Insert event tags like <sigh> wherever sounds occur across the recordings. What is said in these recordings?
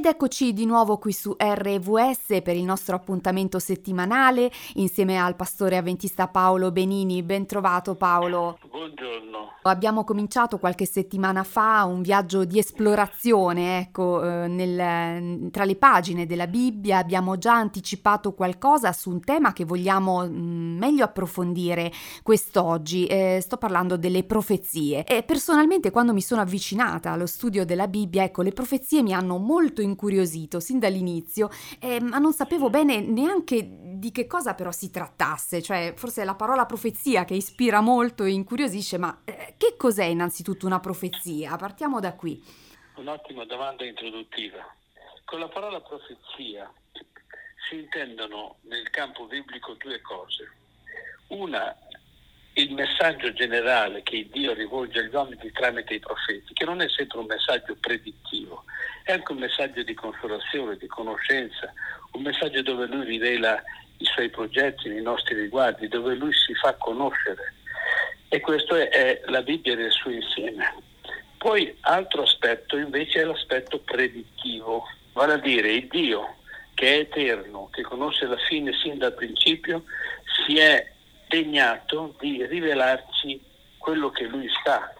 Ed eccoci di nuovo qui su RVS per il nostro appuntamento settimanale insieme al pastore avventista Paolo Benini. Ben trovato Paolo. Buongiorno. Abbiamo cominciato qualche settimana fa un viaggio di esplorazione, ecco, eh, nel, tra le pagine della Bibbia abbiamo già anticipato qualcosa su un tema che vogliamo mm, meglio approfondire quest'oggi. Eh, sto parlando delle profezie e personalmente quando mi sono avvicinata allo studio della Bibbia, ecco, le profezie mi hanno molto molto incuriosito sin dall'inizio, eh, ma non sapevo bene neanche di che cosa però si trattasse, cioè forse è la parola profezia che ispira molto e incuriosisce, ma eh, che cos'è innanzitutto una profezia? Partiamo da qui. Un'ottima domanda introduttiva. Con la parola profezia si intendono nel campo biblico due cose. Una il messaggio generale che Dio rivolge agli uomini tramite i profeti, che non è sempre un messaggio predittivo, è anche un messaggio di consolazione, di conoscenza, un messaggio dove lui rivela i suoi progetti nei nostri riguardi, dove lui si fa conoscere. E questo è, è la Bibbia nel suo insieme. Poi altro aspetto invece è l'aspetto predittivo, vale a dire il Dio che è eterno, che conosce la fine sin dal principio, si è degnato di rivelarci quello che lui sa.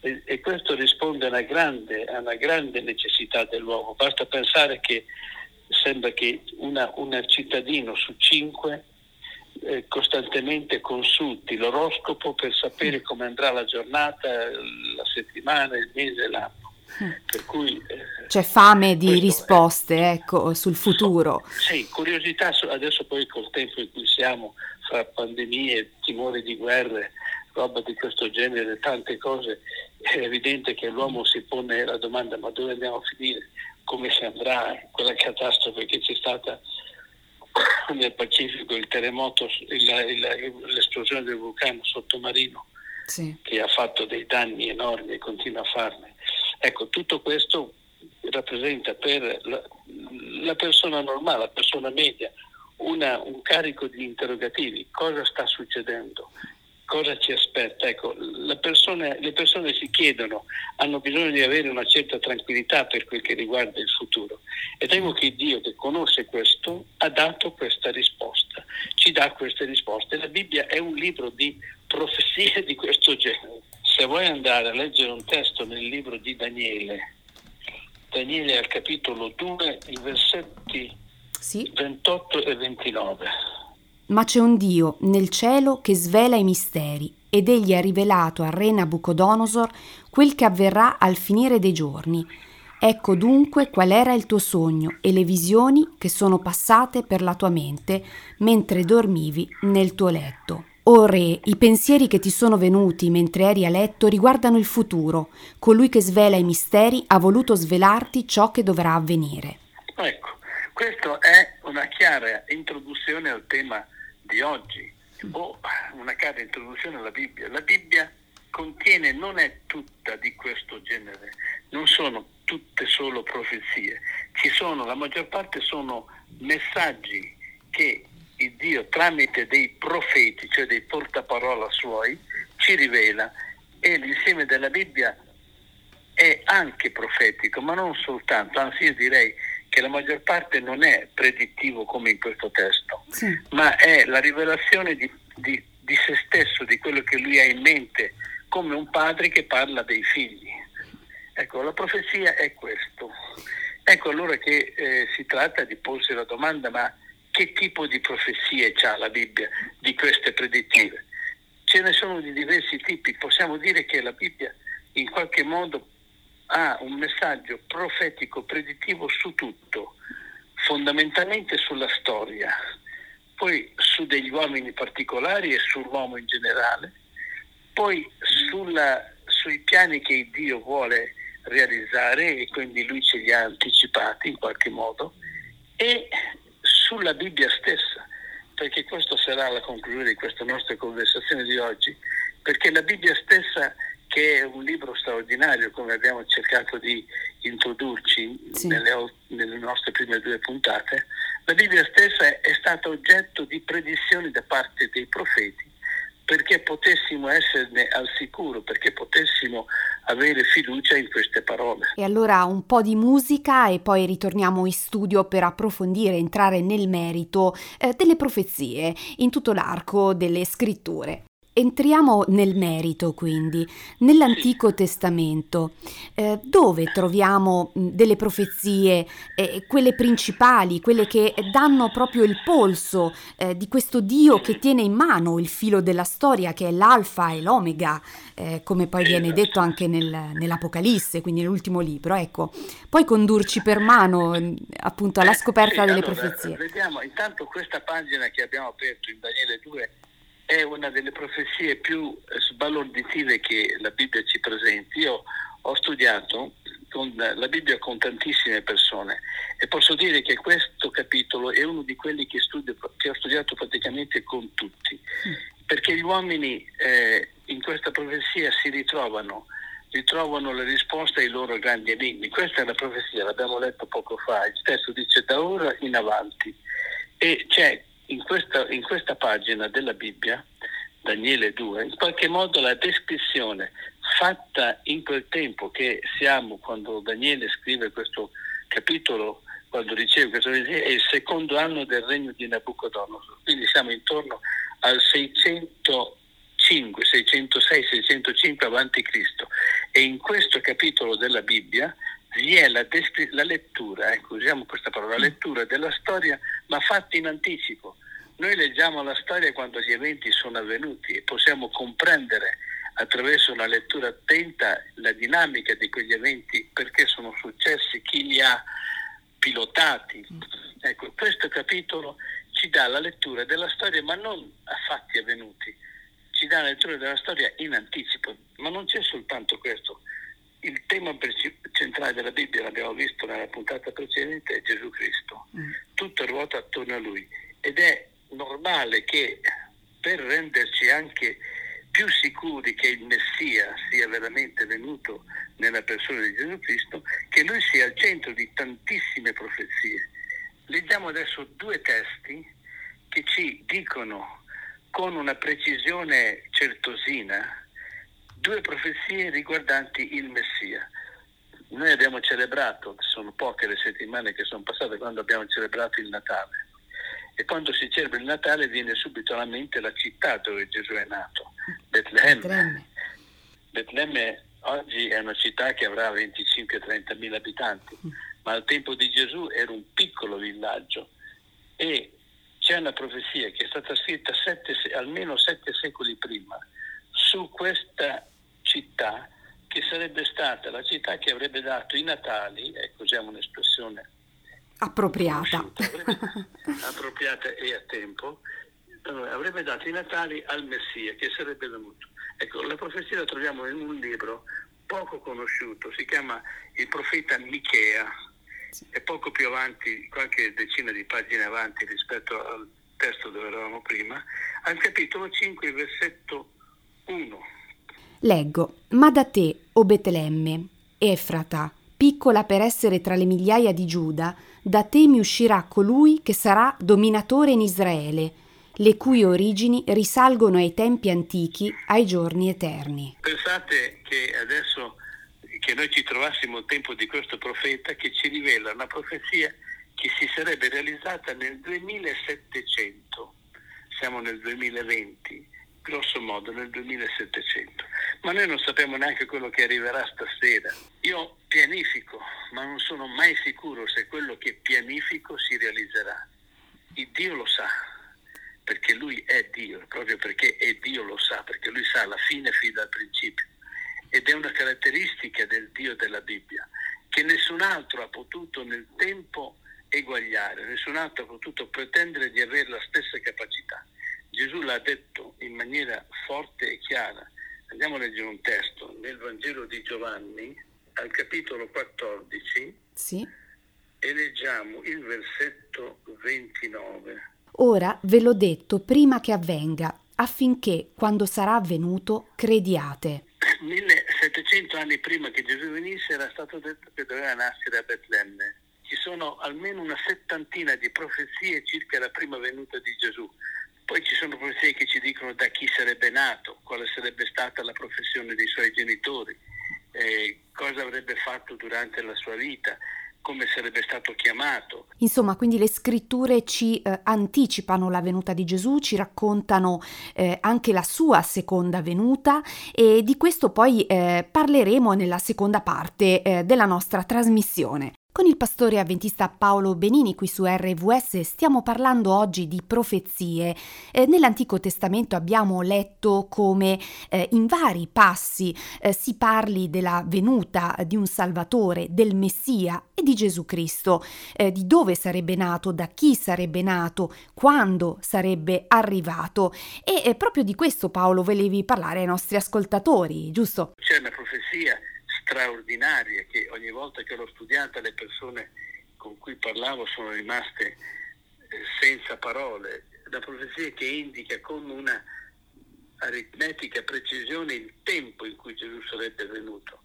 E, e questo risponde a una, grande, a una, grande, necessità dell'uomo. Basta pensare che sembra che un cittadino su cinque eh, costantemente consulti l'oroscopo per sapere mm. come andrà la giornata, la settimana, il mese, l'anno. Mm. Per cui, eh, C'è fame di risposte è, ecco, sul futuro. Sì, curiosità, adesso poi col tempo in cui siamo fra pandemie, timori di guerre, roba di questo genere, tante cose, è evidente che l'uomo si pone la domanda ma dove andiamo a finire? Come si andrà quella catastrofe che c'è stata <coughs> nel Pacifico, il terremoto, il, il, l'esplosione del vulcano sottomarino sì. che ha fatto dei danni enormi e continua a farne. Ecco, tutto questo rappresenta per la, la persona normale, la persona media, una, un carico di interrogativi. Cosa sta succedendo? Cosa ci aspetta? Ecco, persone, le persone si chiedono, hanno bisogno di avere una certa tranquillità per quel che riguarda il futuro. Ed ecco che Dio, che conosce questo, ha dato questa risposta, ci dà queste risposte. La Bibbia è un libro di profezie di questo genere. Se vuoi andare a leggere un testo nel libro di Daniele, Daniele al capitolo 2, i versetti sì. 28 e 29. Ma c'è un Dio nel cielo che svela i misteri ed egli ha rivelato al re Nabucodonosor quel che avverrà al finire dei giorni. Ecco dunque qual era il tuo sogno e le visioni che sono passate per la tua mente mentre dormivi nel tuo letto. O re, i pensieri che ti sono venuti mentre eri a letto riguardano il futuro. Colui che svela i misteri ha voluto svelarti ciò che dovrà avvenire. Questa è una chiara introduzione al tema di oggi o una chiara introduzione alla Bibbia. La Bibbia contiene, non è tutta di questo genere, non sono tutte solo profezie, ci sono, la maggior parte sono messaggi che il Dio tramite dei profeti, cioè dei portaparola suoi, ci rivela e l'insieme della Bibbia è anche profetico, ma non soltanto, anzi io direi che la maggior parte non è predittivo come in questo testo, sì. ma è la rivelazione di, di, di, se stesso, di quello che lui ha in mente, come un padre che parla dei figli. Ecco, la profezia è questo. Ecco allora che eh, si tratta di porsi la domanda, ma che tipo di profezie ha la Bibbia di queste predittive? Ce ne sono di diversi tipi, possiamo dire che la Bibbia in qualche modo ha un messaggio profetico predittivo su tutto, fondamentalmente sulla storia, poi su degli uomini particolari e sull'uomo in generale, poi sulla, sui piani che Dio vuole realizzare e quindi lui ce li ha anticipati in qualche modo e sulla Bibbia stessa, perché questa sarà la conclusione di questa nostra conversazione di oggi, perché la Bibbia stessa che è un libro straordinario, come abbiamo cercato di introdurci sì. nelle, nelle, nostre prime due puntate, la Bibbia stessa è, è stata oggetto di predizioni da parte dei profeti perché potessimo esserne al sicuro, perché potessimo avere fiducia in queste parole. E allora un po' di musica e poi ritorniamo in studio per approfondire, entrare nel merito eh, delle profezie in tutto l'arco delle scritture. Entriamo nel merito quindi, nell'Antico Testamento, eh, dove troviamo delle profezie, eh, quelle principali, quelle che danno proprio il polso eh, di questo Dio che tiene in mano il filo della storia, che è l'alfa e l'omega, eh, come poi viene detto anche nel, nell'Apocalisse, quindi nell'ultimo libro. Ecco, puoi condurci per mano appunto alla scoperta sì, delle allora, profezie. Vediamo, intanto questa pagina che abbiamo aperto in Daniele 2 è una delle profezie più sbalorditive che la Bibbia ci presenta. Io ho studiato la Bibbia con tantissime persone e posso dire che questo capitolo è uno di quelli che, studio, che ho studiato praticamente con tutti, perché gli uomini eh, in questa profezia si ritrovano, ritrovano le risposte ai loro grandi enigmi. Questa è la profezia, l'abbiamo letto poco fa, il testo dice da ora in avanti e c'è questa, in questa pagina della Bibbia, Daniele 2, in qualche modo la descrizione fatta in quel tempo che siamo quando Daniele scrive questo capitolo, quando riceve questo è il secondo anno del regno di Nabucodonosor, quindi siamo intorno al 605, 606, 605 a.C. E in questo capitolo della Bibbia vi è la, descri- la lettura, ecco, usiamo questa parola, la lettura della storia, ma fatta in anticipo. Noi leggiamo la storia quando gli eventi sono avvenuti e possiamo comprendere attraverso una lettura attenta la dinamica di quegli eventi, perché sono successi, chi li ha pilotati. Ecco, questo capitolo ci dà la lettura della storia, ma non a fatti avvenuti, ci dà la lettura della storia in anticipo, ma non c'è soltanto questo il tema centrale della Bibbia, l'abbiamo visto nella puntata precedente, è Gesù Cristo. Mm. Tutto ruota attorno a Lui ed è normale che per renderci anche più sicuri che il Messia sia veramente venuto nella persona di Gesù Cristo, che Lui sia al centro di tantissime profezie. Leggiamo adesso due testi che ci dicono con una precisione certosina due profezie riguardanti il Messia. Noi abbiamo celebrato, sono poche le settimane che sono passate quando abbiamo celebrato il Natale. E quando si celebra il Natale viene subito alla mente la città dove Gesù è nato, Betlemme. Betlemme oggi è una città che avrà 25-30 mila abitanti, mm. ma al tempo di Gesù era un piccolo villaggio e c'è una profezia che è stata scritta sette, almeno sette secoli prima su questa città che sarebbe stata la città che avrebbe dato i Natali, ecco usiamo un'espressione appropriata, appropriata e a tempo, avrebbe dato i Natali al Messia che sarebbe venuto. Ecco, la profezia la troviamo in un libro poco conosciuto, si chiama Il profeta Michea, è poco più avanti, qualche decina di pagine avanti rispetto al testo dove eravamo prima, al capitolo 5, versetto 1 Leggo, ma da te, o Betlemme, Efrata, piccola per essere tra le migliaia di Giuda, da te mi uscirà colui che sarà dominatore in Israele, le cui origini risalgono ai tempi antichi, ai giorni eterni. Pensate che adesso che noi ci trovassimo al tempo di questo profeta che ci rivela una profezia che si sarebbe realizzata nel 2700, siamo nel 2020, grosso modo nel 2700 ma noi non sappiamo neanche quello che arriverà stasera. Io pianifico, ma non sono mai sicuro se quello che pianifico si realizzerà. Il Dio lo sa, perché Lui è Dio, proprio perché è Dio lo sa, perché Lui sa la fine fin dal principio. Ed è una caratteristica del Dio della Bibbia, che nessun altro ha potuto nel tempo eguagliare, nessun altro ha potuto pretendere di avere la stessa capacità. Gesù l'ha detto in maniera forte e chiara Andiamo a leggere un testo nel Vangelo di Giovanni, al capitolo 14, sì. e leggiamo il versetto 29. Ora ve l'ho detto prima che avvenga, affinché quando sarà avvenuto crediate. <coughs> 1700 anni prima che Gesù venisse era stato detto che doveva nascere a Betlemme. Ci sono almeno una settantina di profezie circa la prima venuta di Gesù. Poi ci sono profezie che ci dicono da chi sarebbe nato, quale sarebbe stata la professione dei suoi genitori, eh, cosa avrebbe fatto durante la sua vita, come sarebbe stato chiamato. Insomma, quindi le scritture ci eh, anticipano la venuta di Gesù, ci raccontano eh, anche la sua seconda venuta e di questo poi eh, parleremo nella seconda parte eh, della nostra trasmissione. Con il pastore avventista Paolo Benini qui su RVS stiamo parlando oggi di profezie. Eh, nell'Antico Testamento abbiamo letto come eh, in vari passi eh, si parli della venuta di un Salvatore, del Messia e di Gesù Cristo, eh, di dove sarebbe nato, da chi sarebbe nato, quando sarebbe arrivato. E eh, proprio di questo Paolo volevi parlare ai nostri ascoltatori, giusto? C'è una profezia straordinarie che ogni volta che l'ho studiata le persone con cui parlavo sono rimaste eh, senza parole. La profezia che indica con una aritmetica precisione il tempo in cui Gesù sarebbe venuto,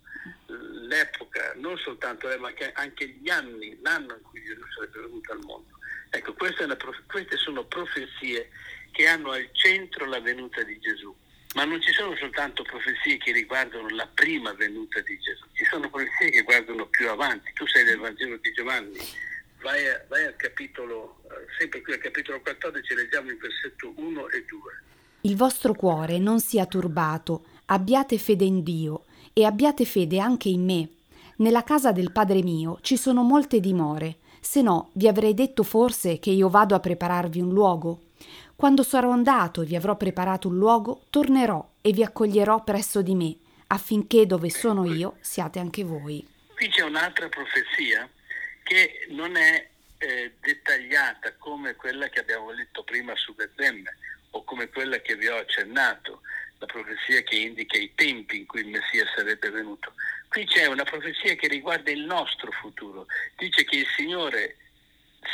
l'epoca, non soltanto lei, ma anche gli anni, l'anno in cui Gesù sarebbe venuto al mondo. Ecco, queste sono profezie che hanno al centro la venuta di Gesù. Ma non ci sono soltanto profezie che riguardano la prima venuta di Gesù, ci sono profezie che guardano più avanti. Tu sei del Vangelo di Giovanni, vai, a, vai al capitolo, eh, sempre qui al capitolo 14, leggiamo il versetto 1 e 2. Il vostro cuore non sia turbato, abbiate fede in Dio e abbiate fede anche in me. Nella casa del Padre mio ci sono molte dimore, se no vi avrei detto forse che io vado a prepararvi un luogo. Quando sarò andato e vi avrò preparato un luogo, tornerò e vi accoglierò presso di me, affinché dove sono io siate anche voi. Qui c'è un'altra profezia che non è eh, dettagliata come quella che abbiamo letto prima su Betlemme o come quella che vi ho accennato, la profezia che indica i tempi in cui il Messia sarebbe venuto. Qui c'è una profezia che riguarda il nostro futuro. Dice che il Signore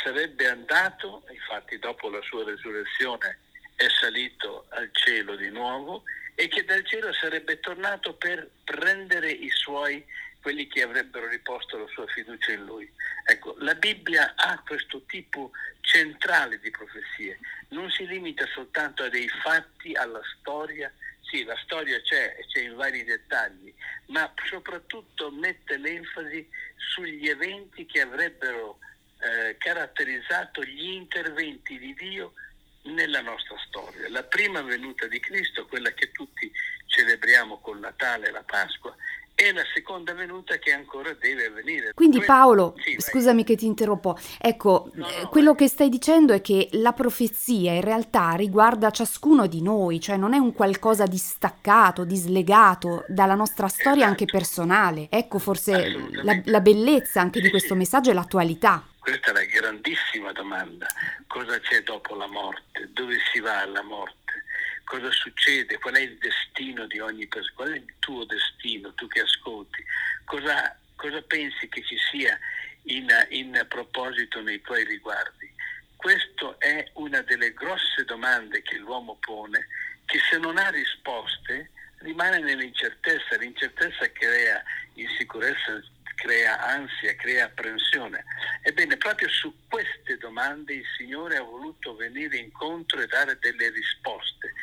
sarebbe andato, infatti dopo la sua resurrezione è salito al cielo di nuovo e che dal cielo sarebbe tornato per prendere i suoi, quelli che avrebbero riposto la sua fiducia in lui. Ecco, la Bibbia ha questo tipo centrale di profezie, non si limita soltanto a dei fatti, alla storia, sì, la storia c'è, c'è in vari dettagli, ma soprattutto mette l'enfasi sugli eventi che avrebbero eh, caratterizzato gli interventi di Dio nella nostra storia. La prima venuta di Cristo, quella che tutti celebriamo con Natale e la Pasqua, e la seconda venuta che ancora deve avvenire. Quindi Paolo, sì, scusami che ti interrompo, ecco, no, no, quello vai. che stai dicendo è che la profezia in realtà riguarda ciascuno di noi, cioè non è un qualcosa di staccato, di slegato dalla nostra storia esatto. anche personale. Ecco forse la, la, bellezza anche sì, di questo sì. messaggio è l'attualità. Questa è la grandissima domanda. Cosa c'è dopo la morte? Dove si va alla morte? Cosa succede? Qual è il destino di ogni persona? Qual è il tuo destino, tu che ascolti? Cosa, cosa pensi che ci sia in, in proposito nei tuoi riguardi? Questa è una delle grosse domande che l'uomo pone, che se non ha risposte rimane nell'incertezza. L'incertezza crea insicurezza crea ansia, crea apprensione. Ebbene, proprio su queste domande il Signore ha voluto venire incontro e dare delle risposte.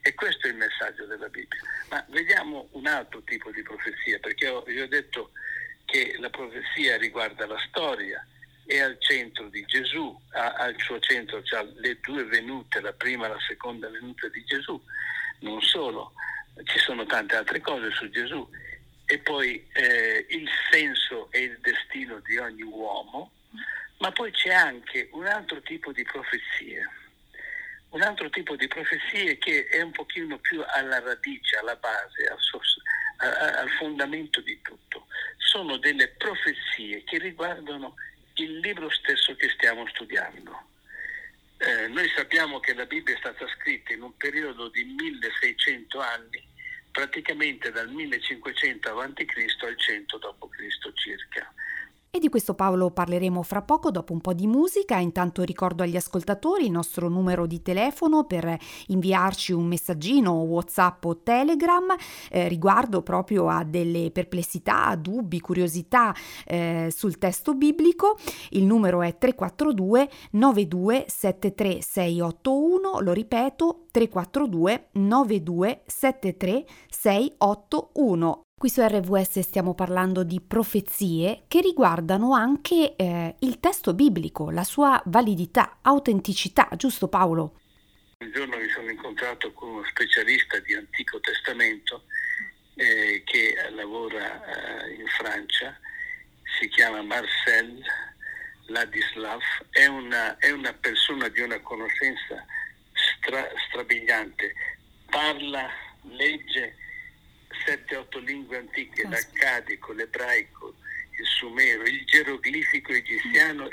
E questo è il messaggio della Bibbia. Ma vediamo un altro tipo di profezia, perché ho, io ho detto che la profezia riguarda la storia, è al centro di Gesù, ha, al suo centro c'ha le due venute, la prima e la seconda venuta di Gesù. Non solo, ci sono tante altre cose su Gesù e poi eh, il senso e il destino di ogni uomo, ma poi c'è anche un altro tipo di profezie, un altro tipo di profezie che è un pochino più alla radice, alla base, al, al, al fondamento di tutto. Sono delle profezie che riguardano il libro stesso che stiamo studiando. Eh, noi sappiamo che la Bibbia è stata scritta in un periodo di 1600 anni praticamente dal 1500 a.C. al 100 d.C. circa. E di questo Paolo parleremo fra poco dopo un po' di musica. Intanto ricordo agli ascoltatori il nostro numero di telefono per inviarci un messaggino WhatsApp o Telegram eh, riguardo proprio a delle perplessità, dubbi, curiosità eh, sul testo biblico. Il numero è 342 92 73 681, lo ripeto 342 92 73 681. Qui su RVS stiamo parlando di profezie che riguardano anche eh, il testo biblico, la sua validità, autenticità, giusto Paolo? Un giorno mi sono incontrato con uno specialista di Antico Testamento eh, che lavora eh, in Francia, si chiama Marcel Ladislav, è una, è una persona di una conoscenza stra, strabiliante, parla, legge 7-8 lingue antiche, l'accadico, l'ebraico, il sumero, il geroglifico egiziano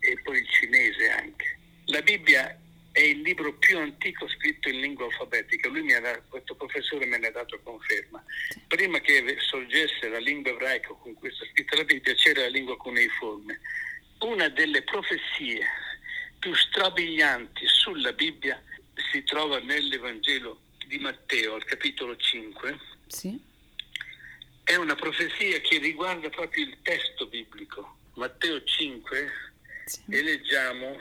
e poi il cinese anche. La Bibbia è il libro più antico scritto in lingua alfabetica. Lui mi ha dato, questo professore me ne ha dato conferma. Prima che sorgesse la lingua ebraica con cui è scritta la Bibbia c'era la lingua cuneiforme. Una delle profezie più strabilianti sulla Bibbia si trova nell'Evangelo di Matteo, al capitolo 5. Sì. È una profezia che riguarda proprio il testo biblico. Matteo 5 sì. e leggiamo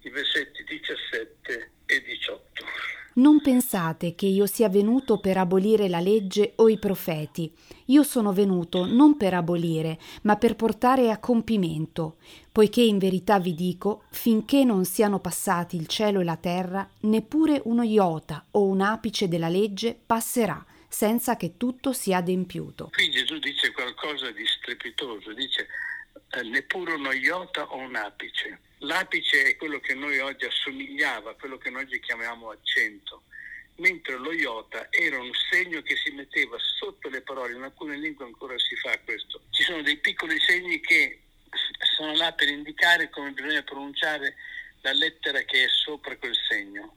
i versetti 17 e 18. Non pensate che io sia venuto per abolire la legge o i profeti. Io sono venuto non per abolire, ma per portare a compimento, poiché in verità vi dico, finché non siano passati il cielo e la terra, neppure uno iota o un apice della legge passerà, senza che tutto sia adempiuto. Qui Gesù dice qualcosa di strepitoso, dice eh, neppure uno iota o un apice L'apice è quello che noi oggi assomigliava, quello che noi oggi chiamiamo accento, mentre lo iota era un segno che si metteva sotto le parole, in alcune lingue ancora si fa questo. Ci sono dei piccoli segni che sono là per indicare come bisogna pronunciare la lettera che è sopra quel segno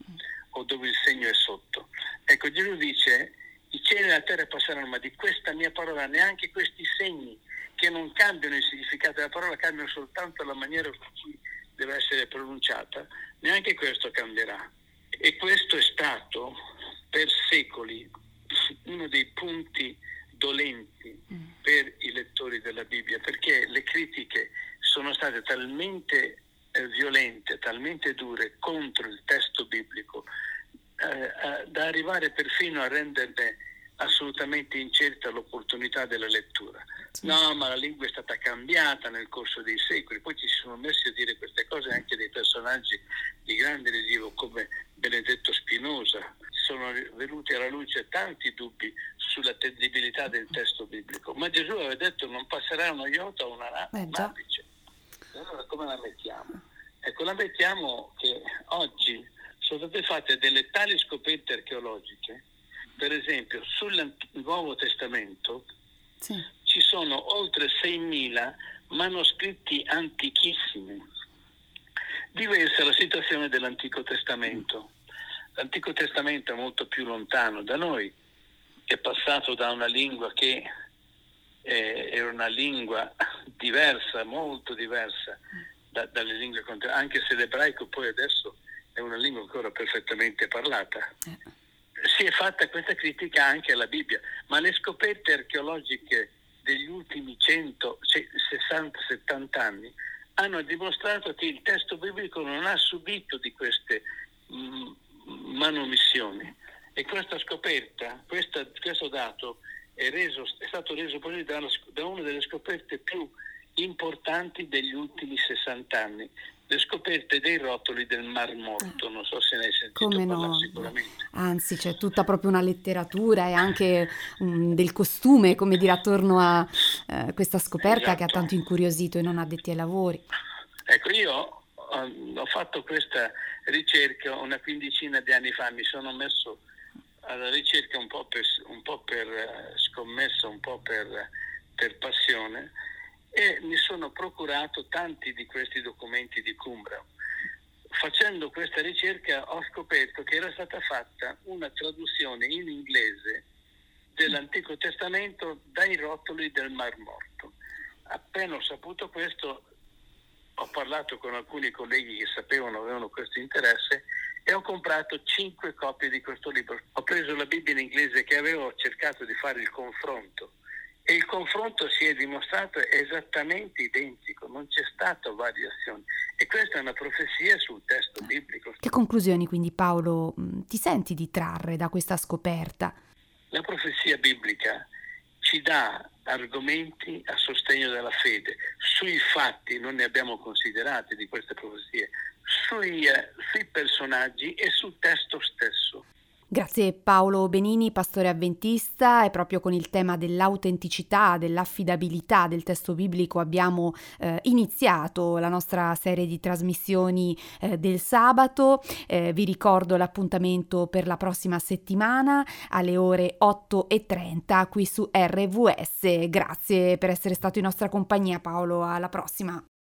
o dove il segno è sotto. Ecco, Gesù dice, i cieli e la terra passeranno, ma di questa mia parola neanche questi segni che non cambiano il significato della parola, cambiano soltanto la maniera con cui deve essere pronunciata, neanche questo cambierà. E questo è stato per secoli uno dei punti dolenti mm. per i lettori della Bibbia, perché le critiche sono state talmente eh, violente, talmente dure contro il testo biblico, eh, eh, da arrivare perfino a renderne assolutamente incerta l'opportunità della lettura. No, ma la lingua è stata cambiata nel corso dei secoli, poi ci si sono messi a dire queste cose anche dei personaggi di grande rilievo come Benedetto Spinoza. Sono venuti alla luce tanti dubbi sulla tendibilità del testo biblico, ma Gesù aveva detto non passerà una iota o una eh, napice. Allora come la mettiamo? Ecco, la mettiamo che oggi sono state fatte delle tali scoperte archeologiche per esempio sul Nuovo Testamento sì. ci sono oltre 6.000 manoscritti antichissimi. Diversa la situazione dell'Antico Testamento. L'Antico Testamento è molto più lontano da noi, è passato da una lingua che eh, era una lingua diversa, molto diversa da, dalle lingue contemporanee, anche se l'ebraico poi adesso è una lingua ancora perfettamente parlata. Eh. Si è fatta questa critica anche alla Bibbia, ma le scoperte archeologiche degli ultimi 100, 60, 70 anni hanno dimostrato che il testo biblico non ha subito di queste mm, manomissioni. E questa scoperta, questa, questo dato è, reso, è, stato reso possibile da una delle scoperte più importanti degli ultimi 60 anni, le scoperte dei rotoli del Mar Morto, non so se ne hai sentito Come parlare no? sicuramente. Anzi, c'è tutta proprio una letteratura e anche um, del costume, come dire, attorno a uh, questa scoperta esatto. che ha tanto incuriosito i non addetti ai lavori. Ecco, io um, ho fatto questa ricerca una quindicina di anni fa, mi sono messo alla ricerca un po' per, un po per uh, scommessa, un po' per, per passione e mi sono procurato tanti di questi documenti di Cumbra. Facendo questa ricerca ho scoperto che era stata fatta una traduzione in inglese dell'Antico Testamento dai rotoli del Mar Morto. Appena ho saputo questo, ho parlato con alcuni colleghi che sapevano, avevano questo interesse e ho comprato cinque copie di questo libro. Ho preso la Bibbia in inglese che avevo cercato di fare il confronto e il confronto si è dimostrato esattamente identico, non c'è stata variazione. E questa è una profezia sul testo biblico. Che conclusioni quindi Paolo ti senti di trarre da questa scoperta? La profezia biblica ci ci dà argomenti a sostegno della fede. Sui fatti non ne abbiamo considerati di queste profezie, sui, eh, sui personaggi e sul testo stesso. Grazie Paolo Benini, pastore avventista, e proprio con il tema dell'autenticità, dell'affidabilità del testo biblico abbiamo eh, iniziato la nostra serie di trasmissioni eh, del sabato. Eh, vi ricordo l'appuntamento per la prossima settimana alle ore 8.30 qui su RVS. Grazie per essere stato in nostra compagnia Paolo, alla prossima.